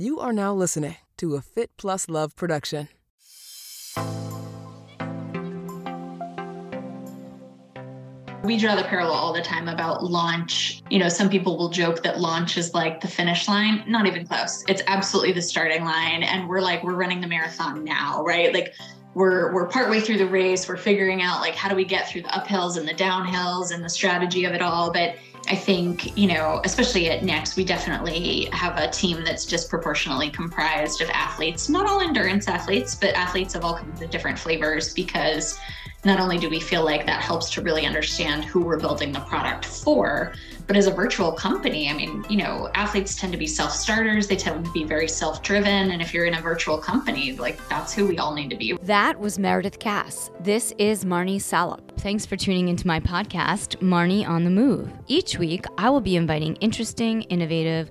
You are now listening to a Fit Plus Love production. We draw the parallel all the time about launch. You know, some people will joke that launch is like the finish line. Not even close. It's absolutely the starting line. And we're like, we're running the marathon now, right? Like we're we're partway through the race. We're figuring out like how do we get through the uphills and the downhills and the strategy of it all. But I think, you know, especially at Nix, we definitely have a team that's disproportionately comprised of athletes, not all endurance athletes, but athletes of all kinds of different flavors because not only do we feel like that helps to really understand who we're building the product for, but as a virtual company, I mean, you know, athletes tend to be self starters, they tend to be very self driven. And if you're in a virtual company, like that's who we all need to be. That was Meridith Cass. This is Marnie Salop. Thanks for tuning into my podcast, Marnie on the Move. Each week, I will be inviting interesting, innovative,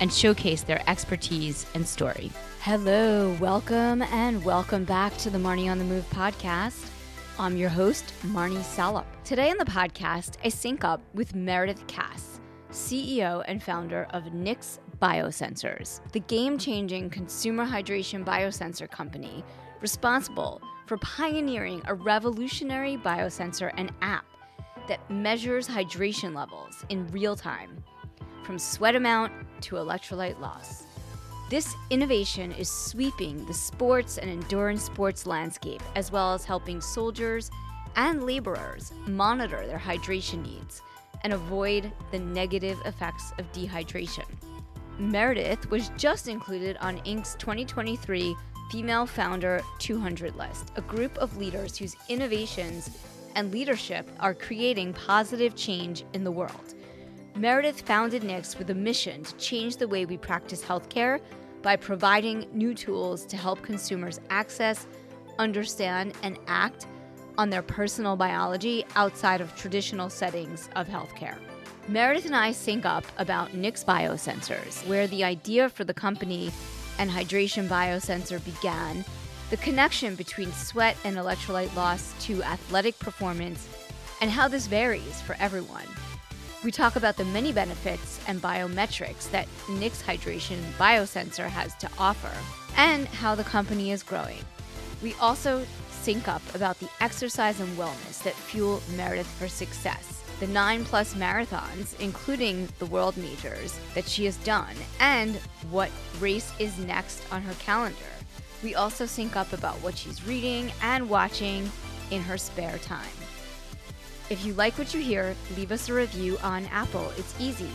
and showcase their expertise and story. Hello, welcome, and welcome back to the Marnie on the Move podcast. I'm your host, Marnie Salop. Today on the podcast, I sync up with Meridith Cass, CEO and founder of Nix Biosensors, the game changing consumer hydration biosensor company responsible for pioneering a revolutionary biosensor and app that measures hydration levels in real time, from sweat amount to electrolyte loss. This innovation is sweeping the sports and endurance sports landscape, as well as helping soldiers and laborers monitor their hydration needs and avoid the negative effects of dehydration. Meridith was just included on Inc.'s 2023 Female Founder 200 list, a group of leaders whose innovations and leadership are creating positive change in the world. Meridith founded Nix with a mission to change the way we practice healthcare by providing new tools to help consumers access, understand, and act on their personal biology outside of traditional settings of healthcare. Meridith and I sync up about Nix Biosensors, where the idea for the company and hydration biosensor began, the connection between sweat and electrolyte loss to athletic performance, and how this varies for everyone. We talk about the many benefits and biometrics that Nix Hydration Biosensor has to offer and how the company is growing. We also sync up about the exercise and wellness that fuel Meridith for success, the nine plus marathons, including the world majors that she has done, and what race is next on her calendar. We also sync up about what she's reading and watching in her spare time. If you like what you hear, leave us a review on Apple. It's easy.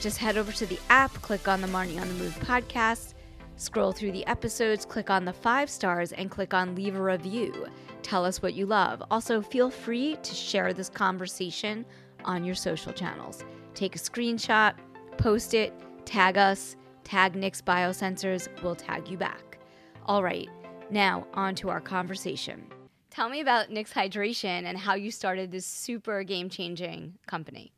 Just head over to the app, click on the Marnie on the Move podcast, scroll through the episodes, click on the five stars, and click on leave a review. Tell us what you love. Also, feel free to share this conversation on your social channels. Take a screenshot, post it, tag us, tag Nix Biosensors, we'll tag you back. All right, now on to our conversation. Tell me about Nix Hydration and how you started this super game changing company.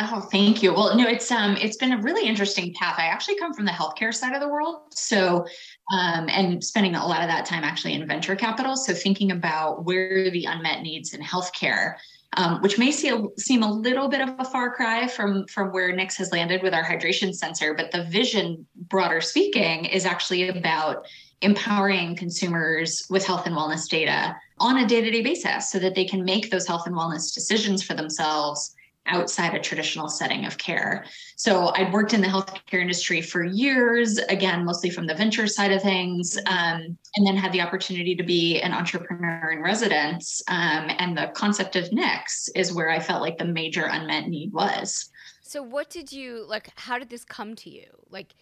Oh, thank you. Well, no, it's um, it's been a really interesting path. I actually come from the healthcare side of the world, so um, and spending a lot of that time actually in venture capital. So thinking about where the unmet needs in healthcare, um, which may see a, seem a little bit of a far cry from from where Nix has landed with our hydration sensor, but the vision, broader speaking, is actually about empowering consumers with health and wellness data on a day-to-day basis so that they can make those health and wellness decisions for themselves outside a traditional setting of care. So I'd worked in the healthcare industry for years, again, mostly from the venture side of things, um, and then had the opportunity to be an entrepreneur in residence. Um, and the concept of Nix is where I felt like the major unmet need was. So, what did you like? How did this come to you? Like,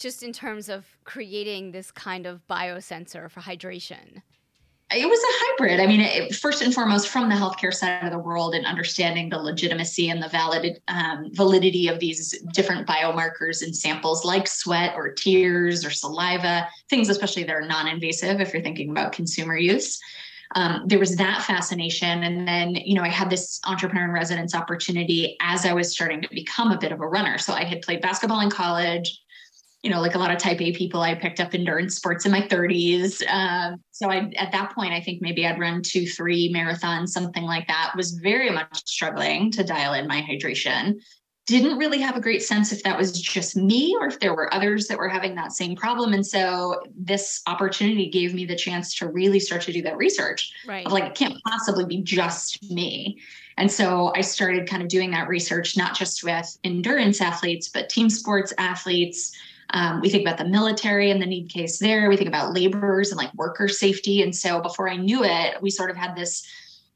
just in terms of creating this kind of biosensor for hydration? It was a hybrid. I mean, it, first and foremost, from the healthcare side of the world and understanding the legitimacy and the valid um, validity of these different biomarkers in samples like sweat or tears or saliva, things especially that are non-invasive if you're thinking about consumer use. um, there was that fascination. And then, you know, I had this entrepreneur in residence opportunity as I was starting to become a bit of a runner. So I had played basketball in college. You know, like a lot of type A people, I picked up endurance sports in my 30s. Um, so I, at that point, I think maybe I'd run two, three marathons, something like that. Was very much struggling to dial in my hydration didn't really have a great sense if that was just me or if there were others that were having that same problem. And so this opportunity gave me the chance to really start to do that research. Right. Of like, it can't possibly be just me. And so I started kind of doing that research, not just with endurance athletes, but team sports athletes. Um, we think about the military and the need case there. We think about laborers and like worker safety. And so before I knew it, we sort of had this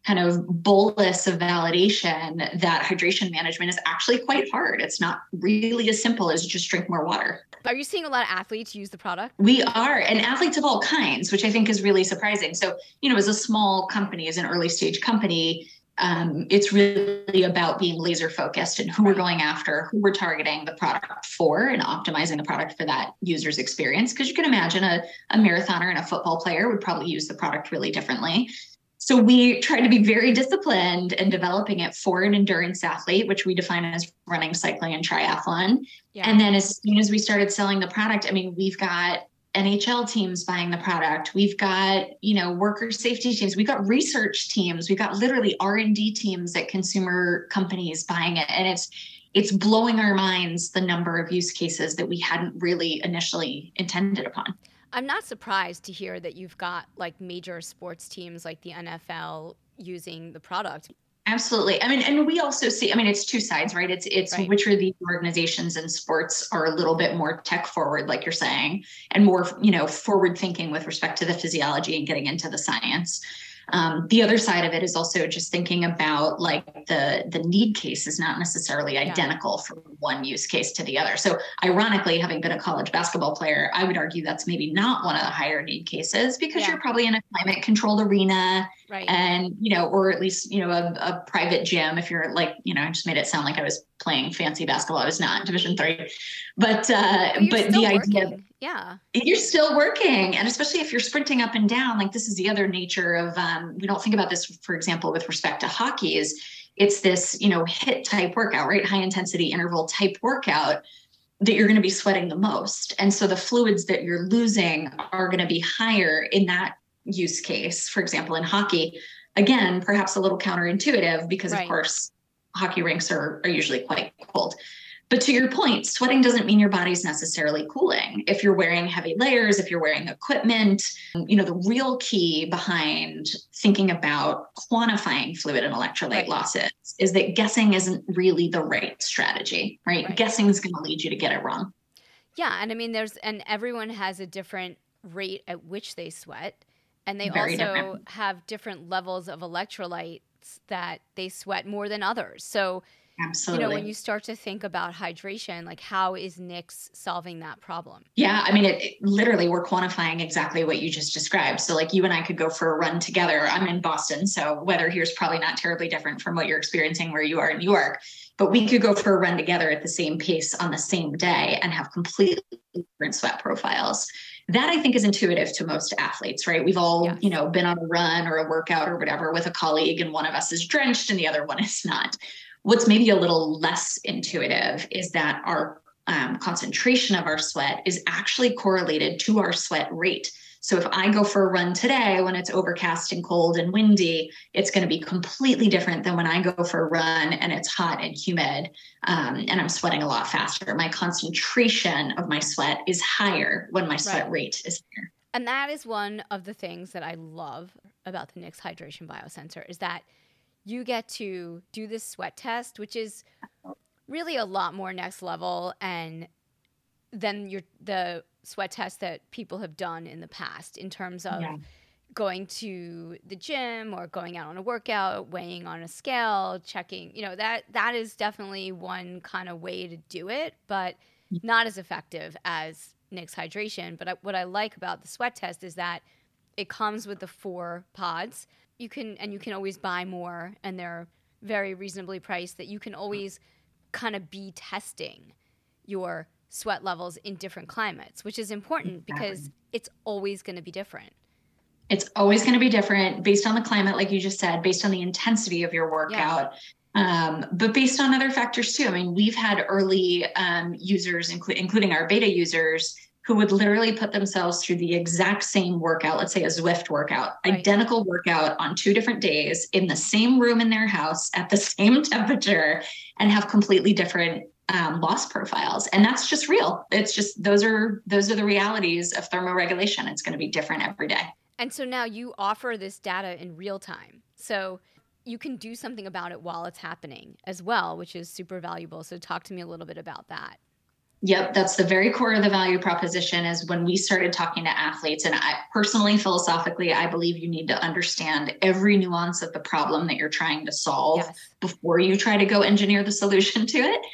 kind of bolus of validation that hydration management is actually quite hard. It's not really as simple as just drink more water. Are you seeing a lot of athletes use the product? We are, and athletes of all kinds, which I think is really surprising. So, you know, as a small company, as an early stage company, um, it's really about being laser focused and who we're going after, who we're targeting the product for, and optimizing the product for that user's experience. Because you can imagine a, a marathoner and a football player would probably use the product really differently. So we try to be very disciplined in developing it for an endurance athlete, which we define as running, cycling, and triathlon. Yeah. And then as soon as we started selling the product, I mean, we've got NHL teams buying the product. We've got, you know, worker safety teams. We've got research teams. We've got literally R&D teams at consumer companies buying it. And it's it's blowing our minds the number of use cases that we hadn't really initially intended upon. I'm not surprised to hear that you've got like major sports teams like the NFL using the product. Absolutely. I mean, and we also see, I mean, it's two sides, right? It's it's right. which are the organizations and sports are a little bit more tech forward, like you're saying, and more, you know, forward thinking with respect to the physiology and getting into the science. Um, the other side of it is also just thinking about like the the need case is not necessarily identical yeah. from one use case to the other. So ironically, having been a college basketball player, I would argue that's maybe not one of the higher need cases because yeah. you're probably in a climate controlled arena right. and you know, or at least you know a, a private gym. If you're like you know, I just made it sound like I was playing fancy basketball. I was not Division three, but uh, but, but the working. idea yeah. You're still working and especially if you're sprinting up and down like this is the other nature of um, we don't think about this for example with respect to hockey is it's this you know HIIT type workout right? High intensity interval type workout that you're going to be sweating the most. And so the fluids that you're losing are going to be higher in that use case. For example in hockey again perhaps a little counterintuitive because right. of course hockey rinks are, are usually quite cold but to your point, sweating doesn't mean your body's necessarily cooling. If you're wearing heavy layers, if you're wearing equipment, you know, the real key behind thinking about quantifying fluid and electrolyte right. losses is that guessing isn't really the right strategy, right? right. Guessing is going to lead you to get it wrong. Yeah. And I mean, there's, and everyone has a different rate at which they sweat. And they Very also different. have different levels of electrolytes that they sweat more than others. So, Absolutely. You know, when you start to think about hydration, like how is Nix solving that problem? Yeah, I mean, it, it, literally we're quantifying exactly what you just described. So, like you and I could go for a run together. I'm in Boston, so weather here is probably not terribly different from what you're experiencing where you are in New York. But we could go for a run together at the same pace on the same day and have completely different sweat profiles that i think is intuitive to most athletes right we've all yes. you know been on a run or a workout or whatever with a colleague and one of us is drenched and the other one is not What's maybe a little less intuitive is that our um, concentration of our sweat is actually correlated to our sweat rate. So if I go for a run today when it's overcast and cold and windy, it's going to be completely different than when I go for a run and it's hot and humid um, and I'm sweating a lot faster. My concentration of my sweat is higher when my sweat right. rate is higher. And that is one of the things that I love about the Nix Hydration Biosensor is that – you get to do this sweat test, which is really a lot more next level and than your the sweat test that people have done in the past in terms of yeah. going to the gym or going out on a workout, weighing on a scale, checking, you know, that that is definitely one kind of way to do it, but not as effective as Nix hydration. But I, what I like about the sweat test is that it comes with the four pods you can and you can always buy more and they're very reasonably priced that you can always kind of be testing your sweat levels in different climates which is important because it's always going to be different It's always going to be different based on the climate, like you just said, based on the intensity of your workout. Yeah. Um, but based on other factors too. I mean, we've had early um, users, inclu- including our beta users, who would literally put themselves through the exact same workout, let's say a Zwift workout, right. identical workout on two different days in the same room in their house at the same temperature and have completely different um, loss profiles. And that's just real. It's just those are those are the realities of thermoregulation. It's going to be different every day. And so now you offer this data in real time. So you can do something about it while it's happening as well which is super valuable. So talk to me a little bit about that Yep, that's the very core of the value proposition is when we started talking to athletes. And I personally, philosophically, I believe you need to understand every nuance of the problem that you're trying to solve yes. before you try to go engineer the solution to it.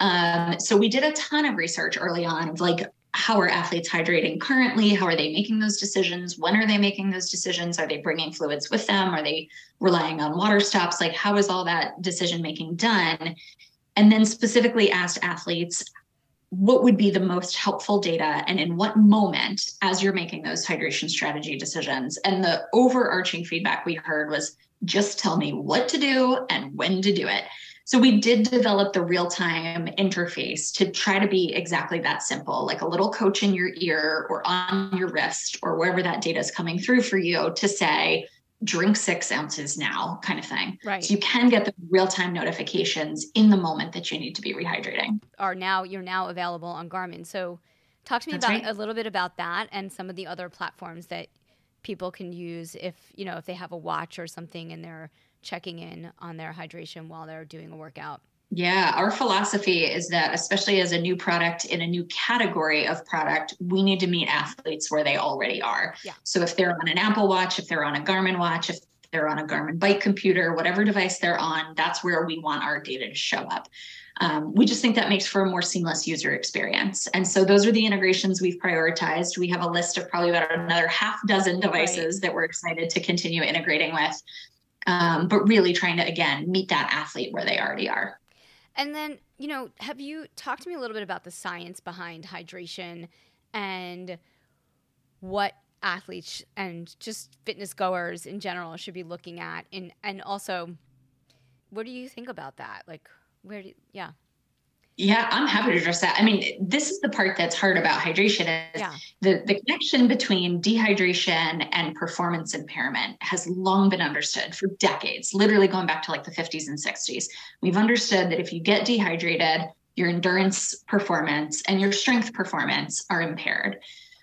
Um, so we did a ton of research early on of like, how are athletes hydrating currently? How are they making those decisions? When are they making those decisions? Are they bringing fluids with them? Are they relying on water stops? Like, how is all that decision making done? And then specifically asked athletes, what would be the most helpful data and in what moment as you're making those hydration strategy decisions? And the overarching feedback we heard was just tell me what to do and when to do it. So we did develop the real time interface to try to be exactly that simple, like a little coach in your ear or on your wrist or wherever that data is coming through for you to say, drink six ounces now kind of thing. Right. So you can get the real time notifications in the moment that you need to be rehydrating. Are now you're now available on Garmin. So talk to me That's about right. a little bit about that and some of the other platforms that people can use if you know if they have a watch or something and they're checking in on their hydration while they're doing a workout? Yeah, our philosophy is that, especially as a new product in a new category of product, we need to meet athletes where they already are. Yeah. So if they're on an Apple Watch, if they're on a Garmin watch, if they're on a Garmin bike computer, whatever device they're on, that's where we want our data to show up. Um, we just think that makes for a more seamless user experience. And so those are the integrations we've prioritized. We have a list of probably about another half dozen devices right. that we're excited to continue integrating with um, but really trying to again meet that athlete where they already are and then you know have you talked to me a little bit about the science behind hydration and what athletes and just fitness goers in general should be looking at and and also what do you think about that? Like where do you, yeah yeah, I'm happy to address that. I mean, this is the part that's hard about hydration is yeah. the, the connection between dehydration and performance impairment has long been understood for decades, literally going back to like the 50s and 60s. We've understood that if you get dehydrated, your endurance performance and your strength performance are impaired.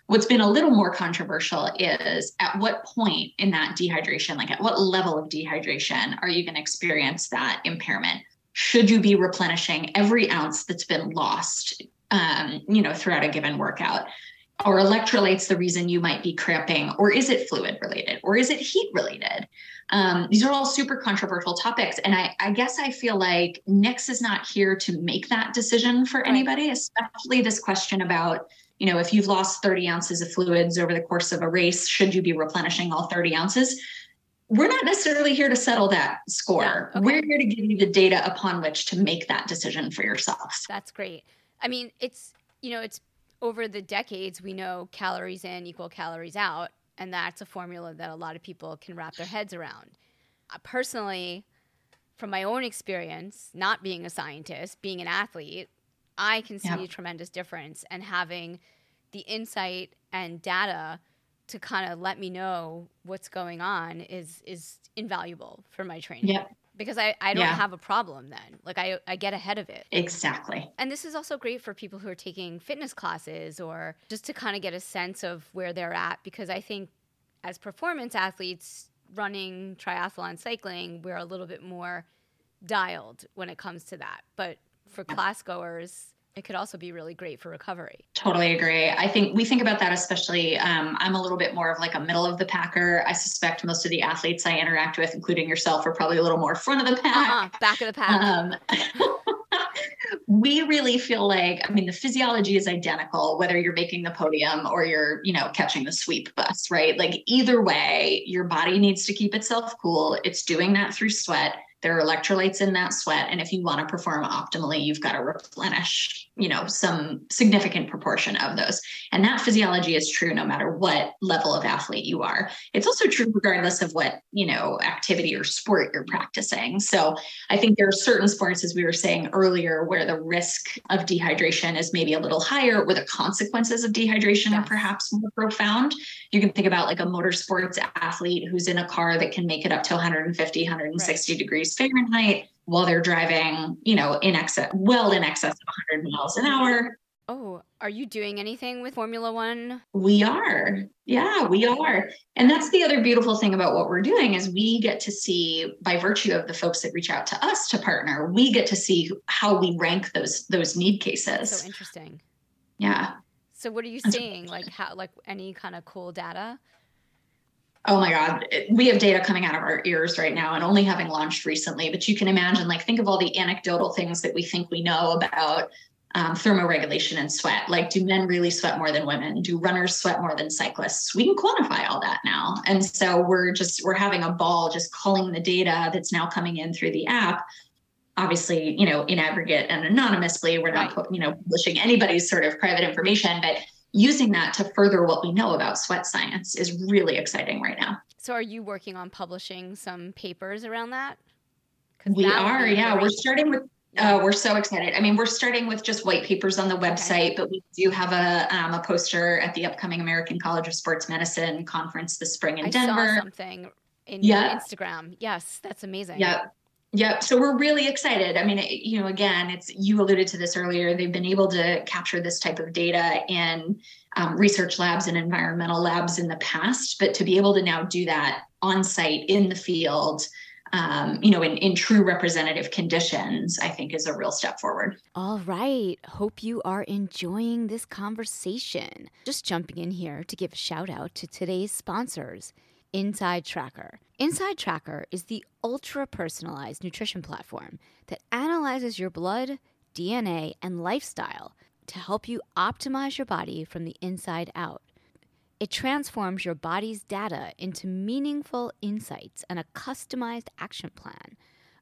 What's been a little more controversial is at what point in that dehydration, like at what level of dehydration, are you going to experience that impairment? Should you be replenishing every ounce that's been lost um, you know throughout a given workout? Or electrolytes the reason you might be cramping or is it fluid related or is it heat related? Um, these are all super controversial topics and I, I, guess i feel like nix is not here to make that decision for anybody especially this question about you know if you've lost 30 ounces of fluids over the course of a race should you be replenishing all 30 ounces we're not necessarily here to settle that score. Yeah, okay. We're here to give you the data upon which to make that decision for yourself. That's great. I mean, it's, you know, it's over the decades, we know calories in equal calories out. And that's a formula that a lot of people can wrap their heads around. Uh, personally, from my own experience, not being a scientist, being an athlete, I can see a tremendous difference and having the insight and data to kind of let me know what's going on is is invaluable for my training. Yeah. Because I, I don't yeah. have a problem then. Like I, I get ahead of it. Exactly. And this is also great for people who are taking fitness classes or just to kind of get a sense of where they're at because I think as performance athletes running triathlon cycling, we're a little bit more dialed when it comes to that. But for class goers, it could also be really great for recovery. Totally agree. I think we think about that especially. Um, I'm a little bit more of like a middle of the packer. I suspect most of the athletes I interact with, including yourself, are probably a little more front of the pack, uh-uh, back of the pack. Um, we really feel like, I mean, the physiology is identical whether you're making the podium or you're, you know, catching the sweep bus, right? Like either way, your body needs to keep itself cool. It's doing that through sweat There are electrolytes in that sweat. And if you want to perform optimally, you've got to replenish, you know, some significant proportion of those. And that physiology is true no matter what level of athlete you are. It's also true regardless of what, you know, activity or sport you're practicing. So I think there are certain sports, as we were saying earlier, where the risk of dehydration is maybe a little higher, or the consequences of dehydration are perhaps more profound. You can think about like a motorsports athlete who's in a car that can make it up to 150, 160 right. degrees Fahrenheit while they're driving, you know, in excess, well in excess of 100 miles an hour. Oh, are you doing anything with Formula One? We are. Yeah, we are. And that's the other beautiful thing about what we're doing is we get to see by virtue of the folks that reach out to us to partner, we get to see how we rank those those need cases. So interesting. Yeah. So what are you seeing? Like how like any kind of cool data? Oh my god. We have data coming out of our ears right now and only having launched recently but you can imagine like think of all the anecdotal things that we think we know about um, thermoregulation and sweat. Like do men really sweat more than women? Do runners sweat more than cyclists? We can quantify all that now. And so we're just we're having a ball just calling the data that's now coming in through the app. Obviously you know in aggregate and anonymously we're not you know publishing anybody's sort of private information but using that to further what we know about sweat science is really exciting right now. So, are you working on publishing some papers around that? We that are, yeah. We're starting with. Uh, we're so excited. I mean, we're starting with just white papers on the website, okay. but we do have a um, a poster at the upcoming American College of Sports Medicine conference this spring in I Denver. Saw something in yeah. Instagram. Yes, that's amazing. Yeah. Yep. So we're really excited. I mean, you know, again, it's you alluded to this earlier. They've been able to capture this type of data in um, research labs and environmental labs in the past, but to be able to now do that on site in the field, um, you know, in, in true representative conditions, I think is a real step forward. All right. Hope you are enjoying this conversation. Just jumping in here to give a shout out to today's sponsors. Inside Tracker. Inside Tracker is the ultra personalized nutrition platform that analyzes your blood, DNA, and lifestyle to help you optimize your body from the inside out. It transforms your body's data into meaningful insights and a customized action plan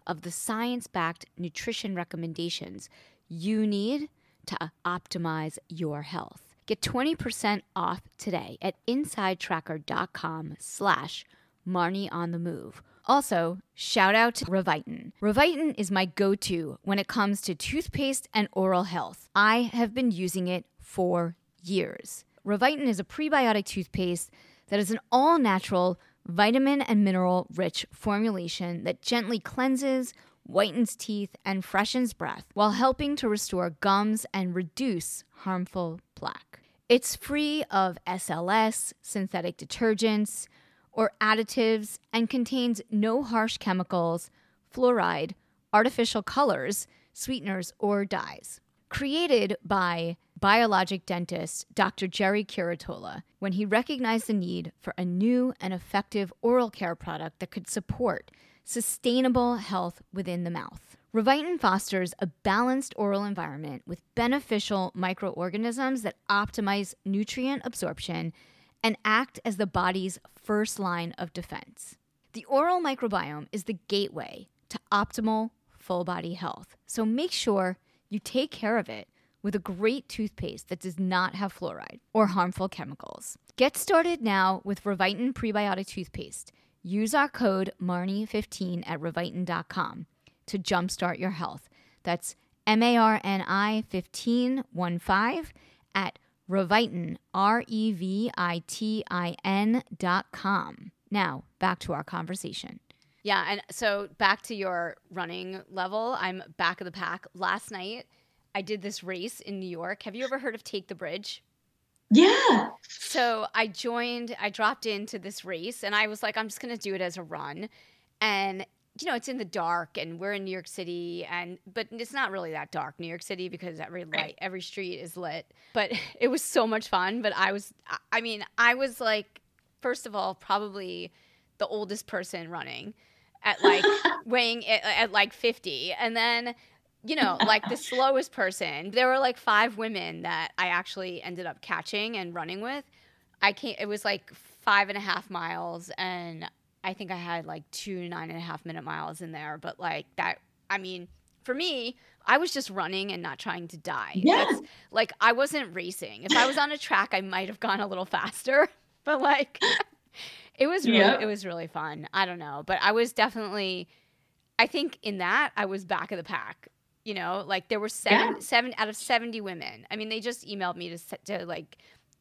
of the science backed nutrition recommendations you need to optimize your health. Get 20% off today at insidetracker.com slash Marni on the move. Also, shout out to Revitin. Revitin is my go-to when it comes to toothpaste and oral health. I have been using it for years. Revitin is a prebiotic toothpaste that is an all-natural, vitamin and mineral rich formulation that gently cleanses, whitens teeth, and freshens breath while helping to restore gums and reduce harmful plaque. It's free of SLS, synthetic detergents, or additives and contains no harsh chemicals, fluoride, artificial colors, sweeteners, or dyes. Created by biologic dentist Dr. Gerry Curatola when he recognized the need for a new and effective oral care product that could support sustainable health within the mouth. Revitin fosters a balanced oral environment with beneficial microorganisms that optimize nutrient absorption and act as the body's first line of defense. The oral microbiome is the gateway to optimal full body health, so make sure you take care of it with a great toothpaste that does not have fluoride or harmful chemicals. Get started now with Revitin Prebiotic Toothpaste. Use our code MARNI15 at revitin.com to jumpstart your health. That's M A R N I 1515 at Revitin, R E V I T I N dot com. Now, back to our conversation. Yeah, and so back to your running level, I'm back of the pack. Last night, I did this race in New York. Have you ever heard of Take the Bridge? Yeah. So I joined, I dropped into this race and I was like, I'm just going to do it as a run. And you know, it's in the dark and we're in New York City and but it's not really that dark, New York City, because every light, every street is lit. But it was so much fun. But I was I mean, I was like, first of all, probably the oldest person running at like weighing at, at like 50. And then you know, like the slowest person. There were like five women that I actually ended up catching and running with. I can't. It was like five and a half miles, and I think I had like two nine and a half minute miles in there, but like that, I mean, for me, I was just running and not trying to die. Yeah. That's, like I wasn't racing. If I was on a track, I might have gone a little faster, but like it was really, Yep. it was really fun. I don't know, but I was definitely, I think in that I was back of the pack. You know, like there were seven, Yeah. seven out of seventy women. I mean, they just emailed me to to like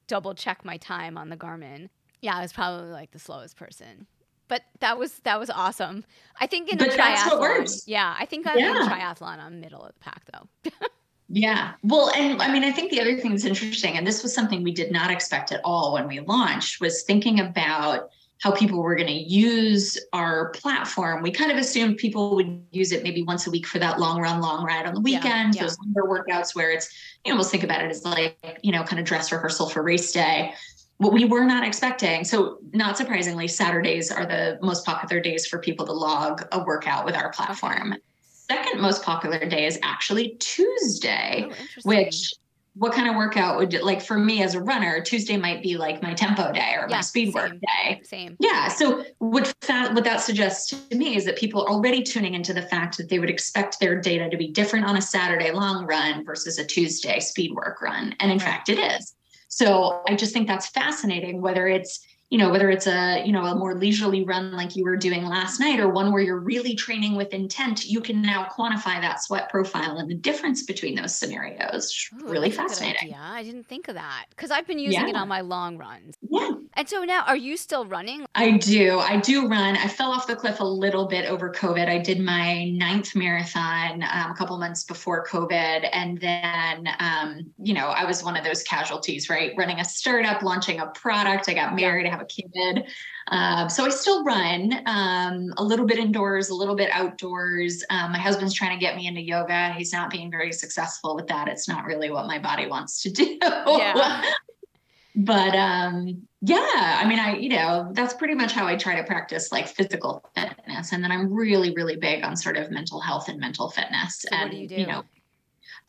double check my time on the Garmin. Yeah, I was probably like the slowest person. But that was that was awesome. I think in a But triathlon, works. yeah, I think I'm in Yeah. triathlon. I'm middle of the pack though. Yeah. Well, and I mean, I think the other thing that's interesting, and this was something we did not expect at all when we launched, was thinking about how people were going to use our platform. We kind of assumed people would use it maybe once a week for that long run, long ride on the Yeah, weekend, yeah. those longer workouts where it's, you almost think about it as like, you know, kind of dress rehearsal for race day. What we were not expecting. So, not surprisingly, Saturdays are the most popular days for people to log a workout with our platform. Second most popular day is actually Tuesday Oh, which what kind of workout would like for me as a runner tuesday might be like my tempo day or Yeah, my speed work day same. yeah so what that what that suggests to me is that people are already tuning into the fact that they would expect their data to be different on a saturday long run versus a tuesday speed work run and in Right. fact it is so i just think that's fascinating whether it's you know whether it's a you know a more leisurely run like you were doing last night or one where you're really training with intent you can now quantify that sweat profile and the difference between those scenarios really that's a good fascinating Yeah, I didn't think of that because I've been using it on my long runs. yeah And so now, are you still running? I do. I do run. I fell off the cliff a little bit over COVID. I did my ninth marathon um, a couple months before COVID. And then, um, you know, I was one of those casualties, right? Running a startup, launching a product. I got married, I have a kid. Um, so I still run um, a little bit indoors, a little bit outdoors. Um, my husband's trying to get me into yoga. He's not being very successful with that. It's not really what my body wants to do. Yeah. but um yeah i mean i you know that's pretty much how i try to practice like physical fitness and then i'm really really big on sort of mental health and mental fitness So and what do you do? know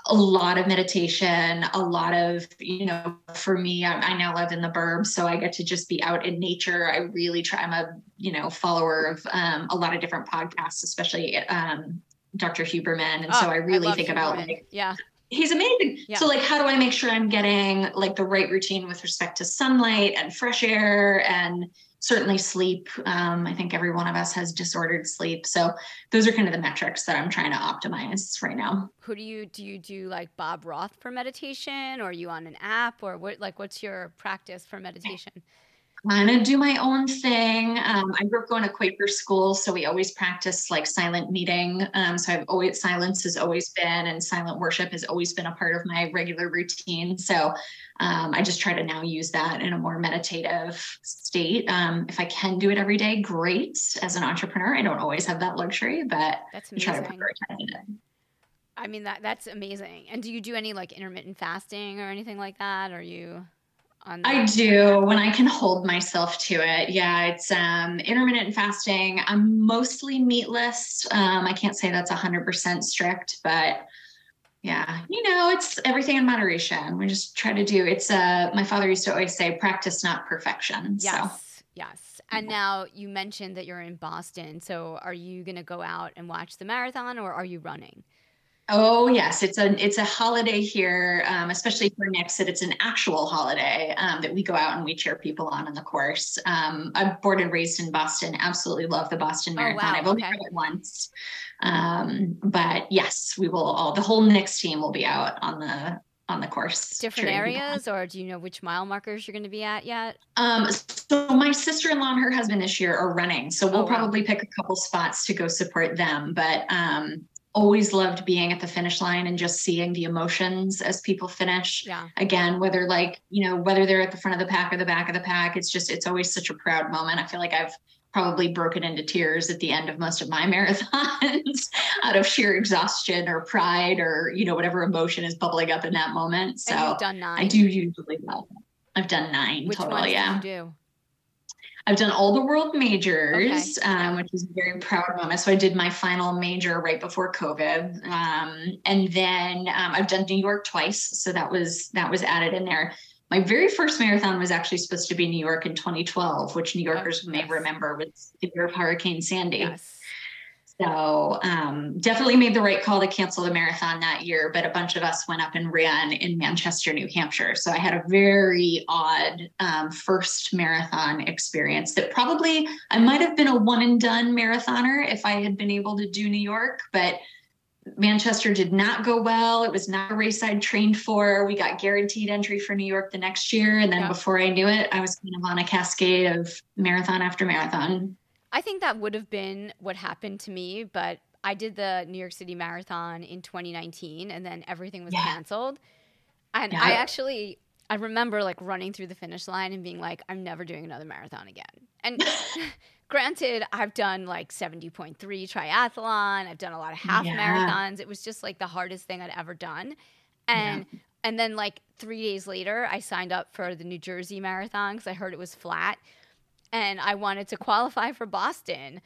a lot of meditation a lot of you know for me I, I now live in the burbs so i get to just be out in nature i really try i'm a you know follower of um, a lot of different podcasts especially um, dr huberman and so Oh, i really love think about like yeah, he's amazing. Yeah. So like how do I make sure I'm getting like the right routine with respect to sunlight and fresh air and certainly sleep. Um, I think every one of us has disordered sleep. So those are kind of the metrics that I'm trying to optimize right now. who do you do? You do like Bob Roth for meditation, or are you on an app, or what? Like, what's your practice for meditation? Kind of do my own thing. Um, I grew up going to Quaker school, so we always practice like silent meeting. Um, so I've always silence has always been, and silent worship has always been a part of my regular routine. So um, I just try to now use that in a more meditative state. Um, if I can do it every day, great. As an entrepreneur, I don't always have that luxury, but That's I try to amazing. prioritize it. I mean, that that's amazing. And do you do any like intermittent fasting or anything like that? Are you on? I do when I can hold myself to it. Yeah, it's um, intermittent fasting. I'm mostly meatless. Um, I can't say that's 100% strict, but yeah, you know, it's everything in moderation. We just try to do. It's uh, my father used to always say, "Practice, not perfection." So Yes, yes. And now you mentioned that you're in Boston. So are you going to go out and watch the marathon, or are you running? Oh yes, it's a it's a holiday here, um, especially for Nix. That it's an actual holiday um, that we go out and we cheer people on in the course. Um, I'm born and raised in Boston. Absolutely love the Boston Oh, Marathon. wow, I've only okay. it once, um, but yes, we will. All the whole Nix team will be out on the on the course. Different areas, or do you know which mile markers you're going to be at yet? Um, so my sister-in-law and her husband this year are running, so we'll Oh, wow. probably pick a couple spots to go support them. But um, always loved being at the finish line and just seeing the emotions as people finish. Yeah. Again, whether like you know whether they're at the front of the pack or the back of the pack, it's just it's always such a proud moment. I feel like I've probably broken into tears at the end of most of my marathons out of sheer exhaustion or pride or you know whatever emotion is bubbling up in that moment. So you've done nine. I do usually love. it. I've done nine Which total. yeah. do? I've done all the world majors, um, which is a very proud moment. So I did my final major right before COVID, um, and then um, I've done New York twice, so that was that was added in there. my very first marathon was actually supposed to be New York in 2012, which New Yorkers oh, may remember was the year of Hurricane Sandy. Yes. So um, definitely made the right call to cancel the marathon that year, but a bunch of us went up and ran in Manchester, New Hampshire. So I had a very odd um, first marathon experience that probably I might have been a one and done marathoner if I had been able to do New York, but Manchester did not go well. It was not a race I'd trained for. We got guaranteed entry for New York the next year. And then yeah. before I knew it, I was kind of on a cascade of marathon after marathon. I think that would have been what happened to me, but I did the New York City Marathon in 2019 and then everything was yeah. canceled. And yeah. I actually I remember like running through the finish line and being like I'm never doing another marathon again. And granted, I've done like 70.3 triathlon, I've done a lot of half yeah. marathons. It was just like the hardest thing I'd ever done. And and then like 3 days later, I signed up for the New Jersey Marathon cuz I heard it was flat and I wanted to qualify for Boston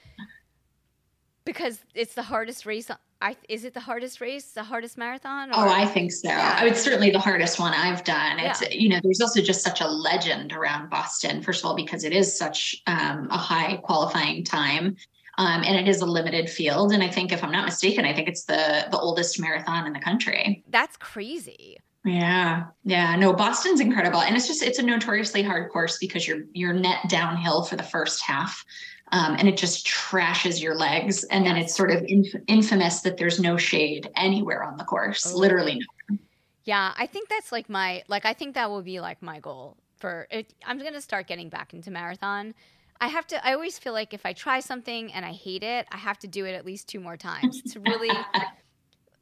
because it's the hardest race. I, is it the hardest race, the hardest marathon? Or? Oh, I think so. Yeah. It's certainly the hardest one I've done. It's yeah. you know, there's also just such a legend around Boston. First of all, because it is such um, a high qualifying time, um, and it is a limited field. And I think, if I'm not mistaken, I think it's the the oldest marathon in the country. That's crazy. Yeah. Yeah. No, Boston's incredible. And it's just it's a notoriously hard course because you're you're net downhill for the first half. Um, and it just trashes your legs. And then it's sort of inf- infamous that there's no shade anywhere on the course, oh. literally no. Yeah, I think that's like my like I think that will be like my goal for it. I'm gonna start getting back into marathon. I have to. I always feel like if I try something and I hate it, I have to do it at least two more times to really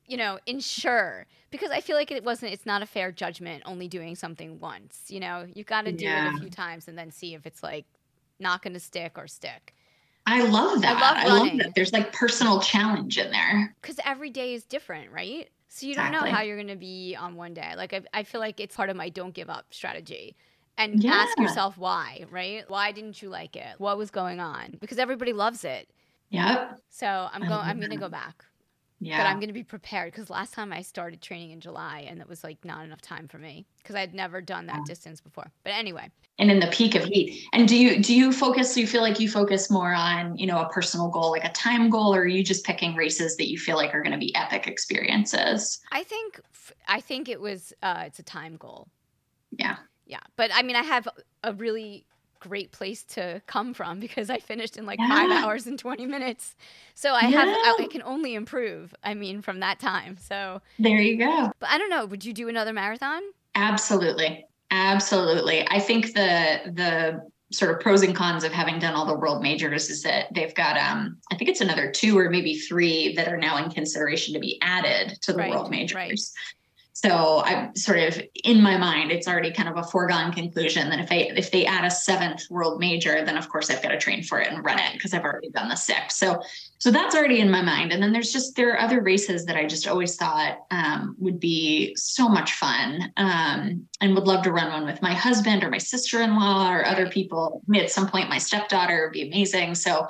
you know, ensure because I feel like it wasn't it's not a fair judgment only doing something once, you know. You've got to do yeah. it a few times and then see if it's like not going to stick or stick. I love that. I love, I love that. There's like personal challenge in there. Cuz every day is different, right? So you exactly. don't know how you're going to be on one day. Like I, I feel like it's part of my don't give up strategy and yeah. ask yourself why, right? Why didn't you like it? What was going on? Because everybody loves it. Yep. So I'm going I'm going to go back. Yeah. But I'm going to be prepared because last time I started training in July and it was like not enough time for me because I'd never done that yeah. distance before. But anyway. And in the peak of heat. And do you do you focus? Do you feel like you focus more on you know a personal goal, like a time goal, or are you just picking races that you feel like are going to be epic experiences? I think I think it was uh, it's a time goal. Yeah. Yeah, but I mean, I have a really great place to come from because I finished in like yeah. five hours and 20 minutes. So I yeah. have, I, I, can only improve, I mean, from that time. So there you go. But I don't know, would you do another marathon? Absolutely. Absolutely. I think the, the, sort of pros and cons of having done all the world majors is that they've got um I think it's another two or maybe three that are now in consideration to be added to the right, world majors. Right. So I'm sort of in my mind, it's already kind of a foregone conclusion that if they if they add a seventh world major, then of course I've got to train for it and run it because I've already done the six. So so that's already in my mind. And then there's just there are other races that I just always thought um, would be so much fun um, and would love to run one with my husband or my sister-in-law or other people. At some point, my stepdaughter would be amazing. So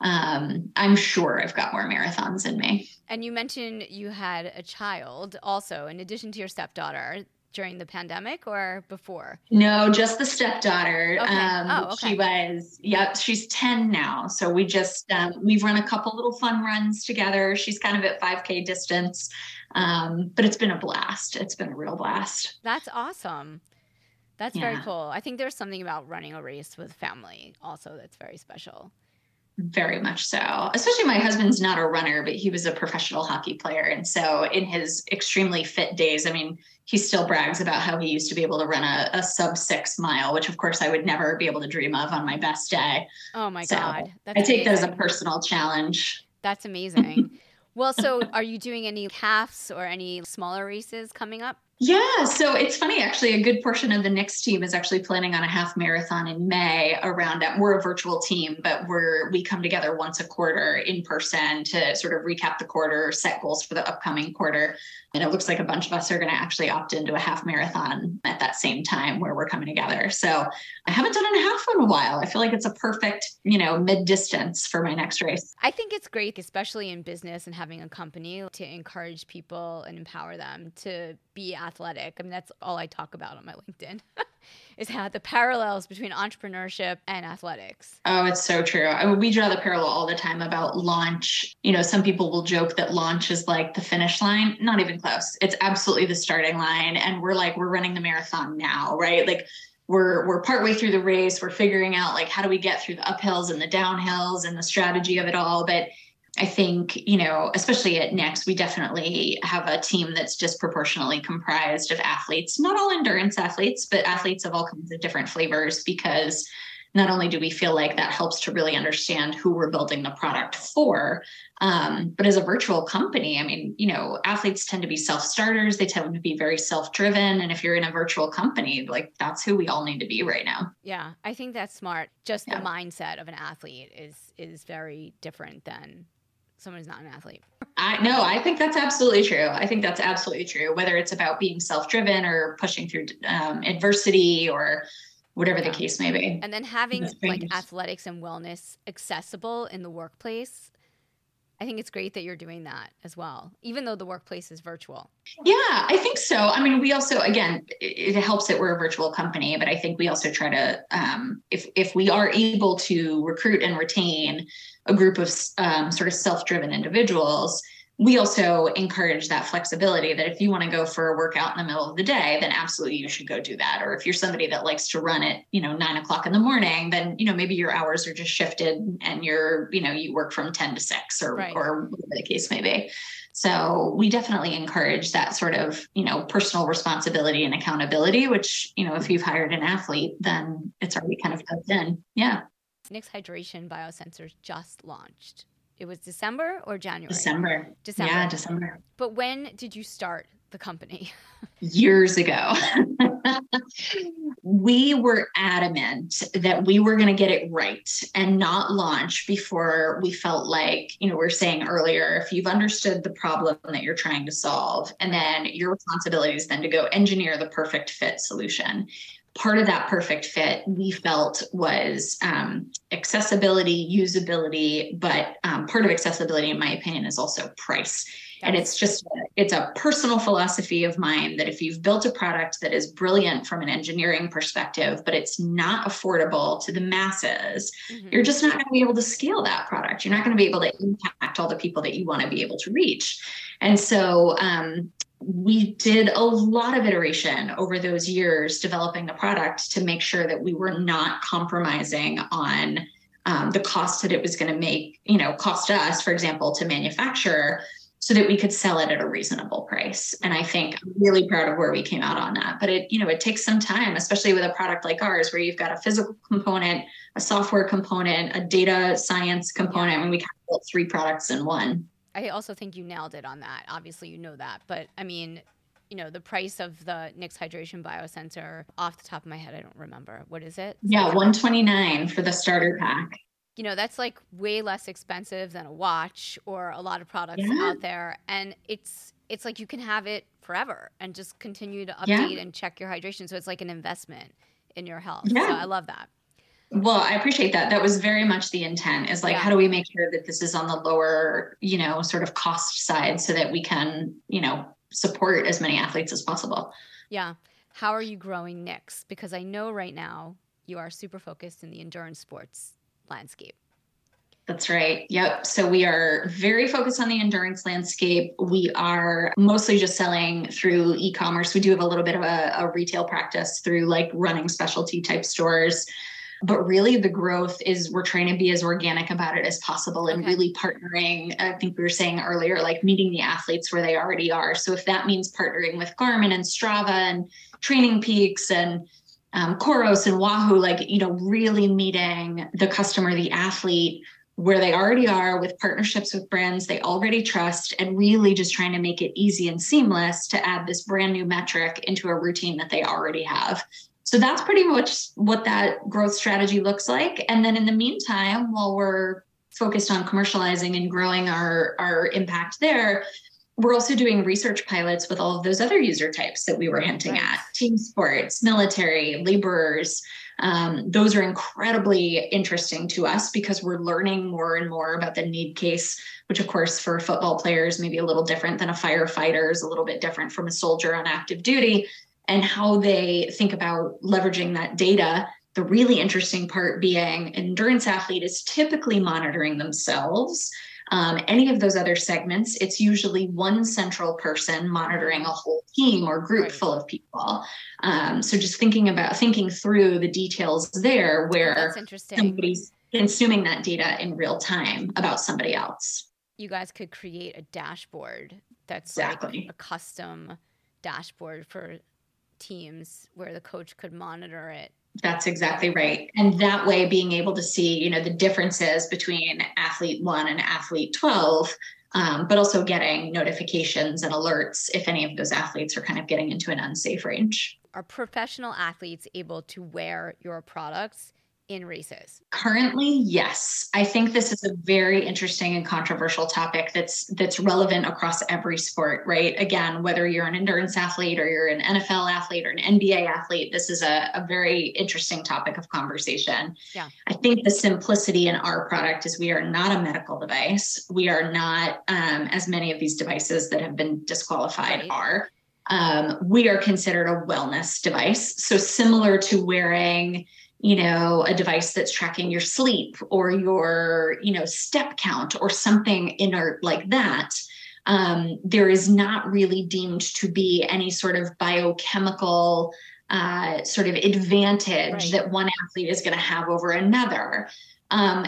um, I'm sure I've got more marathons in me. And you mentioned you had a child also, in addition to your stepdaughter during the pandemic or before? No, just the stepdaughter. Okay. Um, oh, okay. She was, yep, she's 10 now. So we just, um, we've run a couple little fun runs together. She's kind of at 5K distance, um, but it's been a blast. It's been a real blast. That's awesome. That's yeah. very cool. I think there's something about running a race with family also that's very special. Very much so. Especially my husband's not a runner, but he was a professional hockey player. And so in his extremely fit days, I mean, he still brags about how he used to be able to run a, a sub six mile, which of course I would never be able to dream of on my best day. Oh my so God. That's I take amazing. that as a personal challenge. That's amazing. well, so are you doing any halves or any smaller races coming up? Yeah, so it's funny actually. A good portion of the Nix team is actually planning on a half marathon in May. Around that, we're a virtual team, but we're we come together once a quarter in person to sort of recap the quarter, set goals for the upcoming quarter. And it looks like a bunch of us are going to actually opt into a half marathon at that same time where we're coming together. So I haven't done a half in a while. I feel like it's a perfect, you know, mid distance for my next race. I think it's great, especially in business and having a company to encourage people and empower them to be athletic. I mean, that's all I talk about on my LinkedIn. is how the parallels between entrepreneurship and athletics. Oh, it's so true. I mean, we draw the parallel all the time about launch. You know, some people will joke that launch is like the finish line. Not even close. It's absolutely the starting line. And we're like, we're running the marathon now, right? Like we're we're partway through the race. We're figuring out like how do we get through the uphills and the downhills and the strategy of it all. But I think, you know, especially at Nix, we definitely have a team that's disproportionately comprised of athletes, not all endurance athletes, but athletes of all kinds of different flavors, because not only do we feel like that helps to really understand who we're building the product for, um, but as a virtual company, I mean, you know, athletes tend to be self starters, they tend to be very self driven. And if you're in a virtual company, like that's who we all need to be right now. Yeah, I think that's smart. Just yeah. the mindset of an athlete is is very different than someone who's not an athlete. I no, I think that's absolutely true. I think that's absolutely true. Whether it's about being self-driven or pushing through um, adversity or whatever yeah. the case may be. And then having like athletics and wellness accessible in the workplace. I think it's great that you're doing that as well, even though the workplace is virtual. Yeah, I think so. I mean, we also, again, it, it helps that we're a virtual company, but I think we also try to, um, if if we are able to recruit and retain a group of um, sort of self-driven individuals we also encourage that flexibility that if you want to go for a workout in the middle of the day then absolutely you should go do that or if you're somebody that likes to run at you know nine o'clock in the morning then you know maybe your hours are just shifted and you're you know you work from 10 to 6 or right. or whatever the case may be so we definitely encourage that sort of you know personal responsibility and accountability which you know if you've hired an athlete then it's already kind of built in yeah Nix Hydration Biosensors just launched. It was December or January? December. December. Yeah, December. But when did you start the company? Years ago. we were adamant that we were going to get it right and not launch before we felt like, you know, we are saying earlier, if you've understood the problem that you're trying to solve, and then your responsibility is then to go engineer the perfect fit solution part of that perfect fit we felt was um, accessibility usability but um, part of accessibility in my opinion is also price. And it's just it's a personal philosophy of mine that if you've built a product that is brilliant from an engineering perspective but it's not affordable to the masses mm-hmm. you're just not going to be able to scale that product. You're not going to be able to impact all the people that you want to be able to reach. And so um, we did a lot of iteration over those years developing the product to make sure that we were not compromising on um, the cost that it was going to make you know cost us for example to manufacture so that we could sell it at a reasonable price. And i think i'm really proud of where we came out on that. But it you know it takes some time especially with a product like ours where you've got a physical component a software component a data science component. And we kind of built three products in one I also think you nailed it on that. Obviously, you know that, but I mean, you know, the price of the Nix hydration biosensor off the top of my head, I don't remember. What is it? Yeah, 129 for the starter pack. You know, that's like way less expensive than a watch or a lot of products yeah. out there. And it's it's like you can have it forever and just continue to update yeah. and check your hydration. So it's like an investment in your health. Yeah. So I love that. Well, I appreciate that. That was very much the intent is like, yeah. how do we make sure that this is on the lower, you know, sort of cost side so that we can, you know, support as many athletes as possible? Yeah. How are you growing Nix? Because I know right now you are super focused in the endurance sports landscape. That's right. Yep. So we are very focused on the endurance landscape. We are mostly just selling through e commerce. We do have a little bit of a, a, retail practice through like running specialty type stores but really the growth is we're trying to be as organic about it as possible and okay. really partnering i think we were saying earlier like meeting the athletes where they already are so if that means partnering with garmin and strava and training peaks and um, Coros and Wahoo, like, you know, really meeting the customer, the athlete where they already are with partnerships with brands they already trust and really just trying to make it easy and seamless to add this brand new metric into a routine that they already have. So that's pretty much what that growth strategy looks like. And then in the meantime, while we're focused on commercializing and growing our, our impact there, we're also doing research pilots with all of those other user types that we were hinting at team sports, military, laborers. Um, those are incredibly interesting to us because we're learning more and more about the need case, which, of course, for football players may be a little different than a firefighter, is a little bit different from a soldier on active duty and how they think about leveraging that data. The really interesting part being an endurance athlete is typically monitoring themselves. Um, any of those other segments, it's usually one central person monitoring a whole team or group right. full of people. Um, so just thinking about thinking through the details there, where somebody's consuming that data in real time about somebody else. You guys could create a dashboard that's exactly. like a custom dashboard for teams where the coach could monitor it that's exactly right. And that way being able to see, you know, the differences between athlete 1 and athlete 12 um, but also getting notifications and alerts if any of those athletes are kind of getting into an unsafe range. Are professional athletes able to wear your products in races? Currently, yes. I think this is a very interesting and controversial topic that's that's relevant across every sport, right? Again, whether you're an endurance athlete or you're an NFL athlete or an NBA athlete, this is a, a very interesting topic of conversation. Yeah. I think the simplicity in our product is we are not a medical device. We are not um, as many of these devices that have been disqualified right. are. Um, we are considered a wellness device. So similar to wearing you know a device that's tracking your sleep or your you know step count or something inert like that um, there is not really deemed to be any sort of biochemical uh, sort of advantage right. that one athlete is going to have over another um,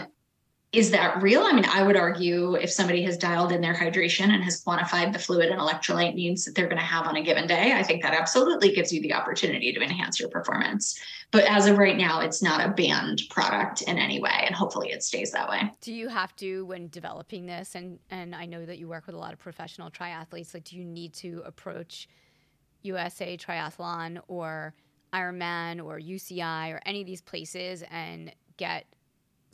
is that real? I mean, I would argue if somebody has dialed in their hydration and has quantified the fluid and electrolyte needs that they're going to have on a given day, I think that absolutely gives you the opportunity to enhance your performance. But as of right now, it's not a banned product in any way, and hopefully it stays that way. Do you have to, when developing this, and and I know that you work with a lot of professional triathletes, like do you need to approach USA Triathlon or Ironman or UCI or any of these places and get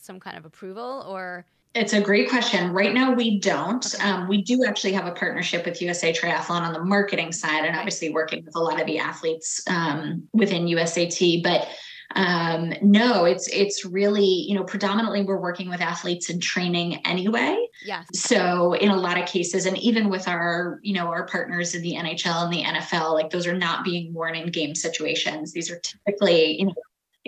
some kind of approval or it's a great question. Right now, we don't. Okay. Um, we do actually have a partnership with USA Triathlon on the marketing side, and obviously working with a lot of the athletes um, within USAT. But um, no, it's it's really you know predominantly we're working with athletes in training anyway. Yeah. So in a lot of cases, and even with our you know our partners in the NHL and the NFL, like those are not being worn in game situations. These are typically you know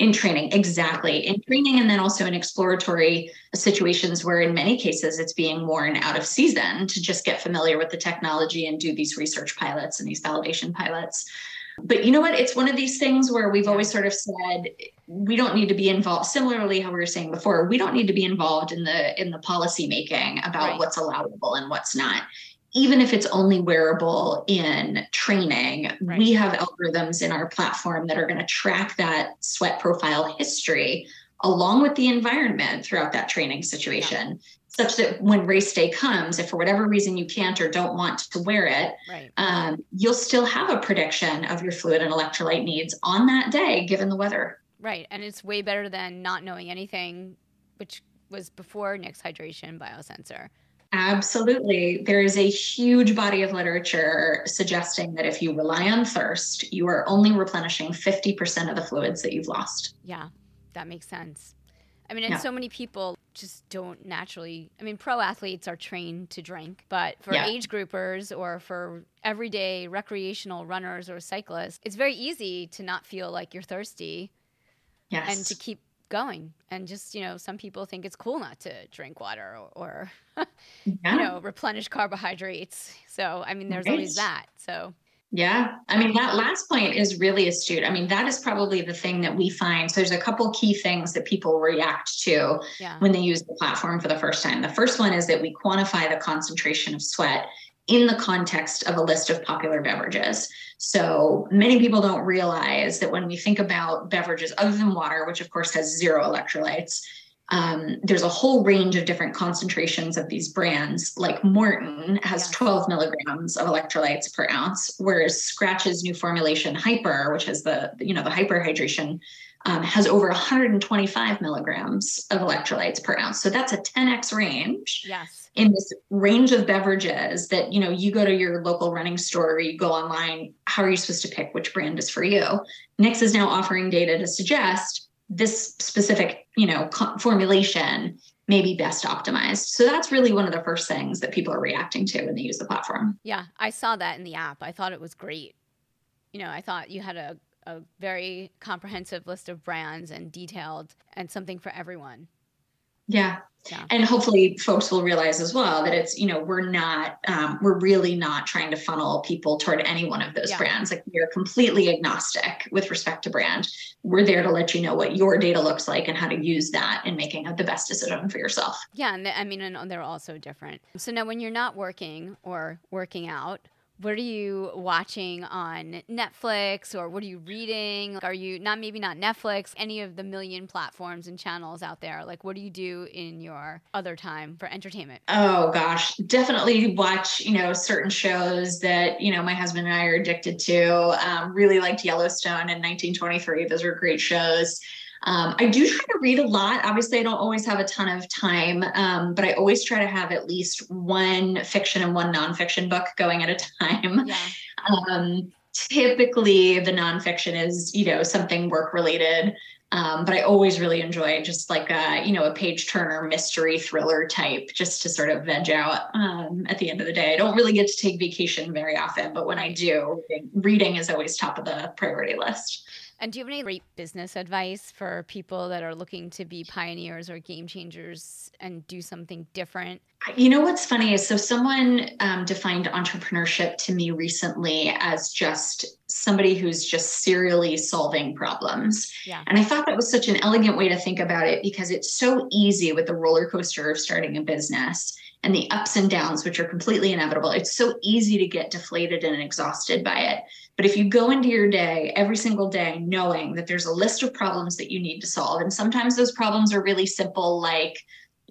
in training exactly. In training and then also in exploratory situations where in many cases it's being worn out of season to just get familiar with the technology and do these research pilots and these validation pilots. But you know what? It's one of these things where we've always sort of said we don't need to be involved similarly how we were saying before we don't need to be involved in the in the policy making about right. what's allowable and what's not even if it's only wearable in training, right. we have algorithms in our platform that are going to track that sweat profile history along with the environment throughout that training situation. Yeah. Such that when race day comes, if for whatever reason you can't or don't want to wear it, right. um, you'll still have a prediction of your fluid and electrolyte needs on that day, given the weather. Right. And it's way better than not knowing anything, which was before Nix hydration biosensor. Absolutely. There is a huge body of literature suggesting that if you rely on thirst, you are only replenishing 50% of the fluids that you've lost. Yeah, that makes sense. I mean, and yeah. so many people just don't naturally. I mean, pro athletes are trained to drink, but for yeah. age groupers or for everyday recreational runners or cyclists, it's very easy to not feel like you're thirsty yes. and to keep going. And just you know some people think it's cool not to drink water or, or yeah. you know replenish carbohydrates. So i mean there's right. always that. So yeah. I mean that last point is really astute. I mean that is probably the thing that we find. So there's a couple key things that people react to yeah. when they use the platform for the first time. The first one is that we quantify the concentration of sweat in the context of a list of popular beverages. So many people don't realize that when we think about beverages other than water, which of course has zero electrolytes, um, there's a whole range of different concentrations of these brands. Like Morton has 12 milligrams of electrolytes per ounce, whereas Scratch's new formulation Hyper, which has the you know the hyperhydration, um, has over 125 milligrams of electrolytes per ounce. So that's a 10x range. Yes in this range of beverages that you know you go to your local running store or you go online how are you supposed to pick which brand is for you? Nix is now offering data to suggest this specific you know formulation may be best optimized. So that's really one of the first things that people are reacting to when they use the platform. Yeah i saw that in the app. I thought it was great. You know, I thought you had a, a very comprehensive list of brands and detailed and something for everyone. Yeah. Yeah. And hopefully folks will realize as well that it's, you know, we're not, um, we're really not trying to funnel people toward any one of those yeah. brands. Like we are completely agnostic with respect to brand. We're there to let you know what your data looks like and how to use that in making the best decision for yourself. Yeah. And I mean, and they're also different. So now when you're not working or working out, what are you watching on Netflix or what are you reading? Are you not maybe not Netflix, any of the million platforms and channels out there? Like what do you do in your other time for entertainment? Oh gosh, definitely watch, you know, certain shows that, you know, my husband and I are addicted to. Um, really liked Yellowstone in 1923. Those were great shows. Um, I do try to read a lot. Obviously, I don't always have a ton of time, um, but I always try to have at least one fiction and one nonfiction book going at a time. Yeah. Um, typically, the nonfiction is, you know, something work related. Um, but I always really enjoy just like a, you know, a page turner mystery thriller type, just to sort of veg out um, at the end of the day. I don't really get to take vacation very often, but when I do, reading, reading is always top of the priority list. And do you have any great business advice for people that are looking to be pioneers or game changers and do something different? You know what's funny is so someone um, defined entrepreneurship to me recently as just somebody who's just serially solving problems. Yeah. And I thought that was such an elegant way to think about it because it's so easy with the roller coaster of starting a business and the ups and downs, which are completely inevitable. It's so easy to get deflated and exhausted by it. But if you go into your day every single day knowing that there's a list of problems that you need to solve, and sometimes those problems are really simple, like,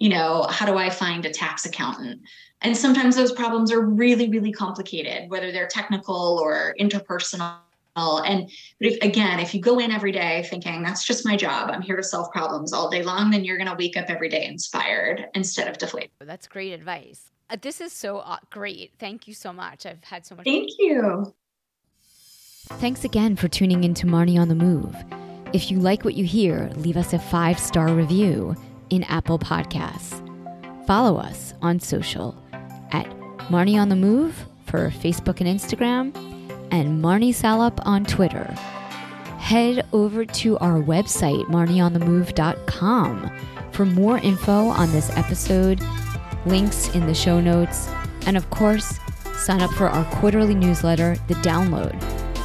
you know, how do I find a tax accountant? And sometimes those problems are really, really complicated, whether they're technical or interpersonal. And but if, again, if you go in every day thinking that's just my job, I'm here to solve problems all day long, then you're going to wake up every day inspired instead of deflated. That's great advice. Uh, this is so uh, great. Thank you so much. I've had so much. Thank you. Thanks again for tuning in to Marni on the Move. If you like what you hear, leave us a five star review in Apple Podcasts. Follow us on social at Marni on the Move for Facebook and Instagram, and Marni Salup on Twitter. Head over to our website, marnionthemove.com, for more info on this episode, links in the show notes, and of course, sign up for our quarterly newsletter, The Download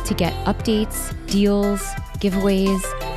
to get updates, deals, giveaways,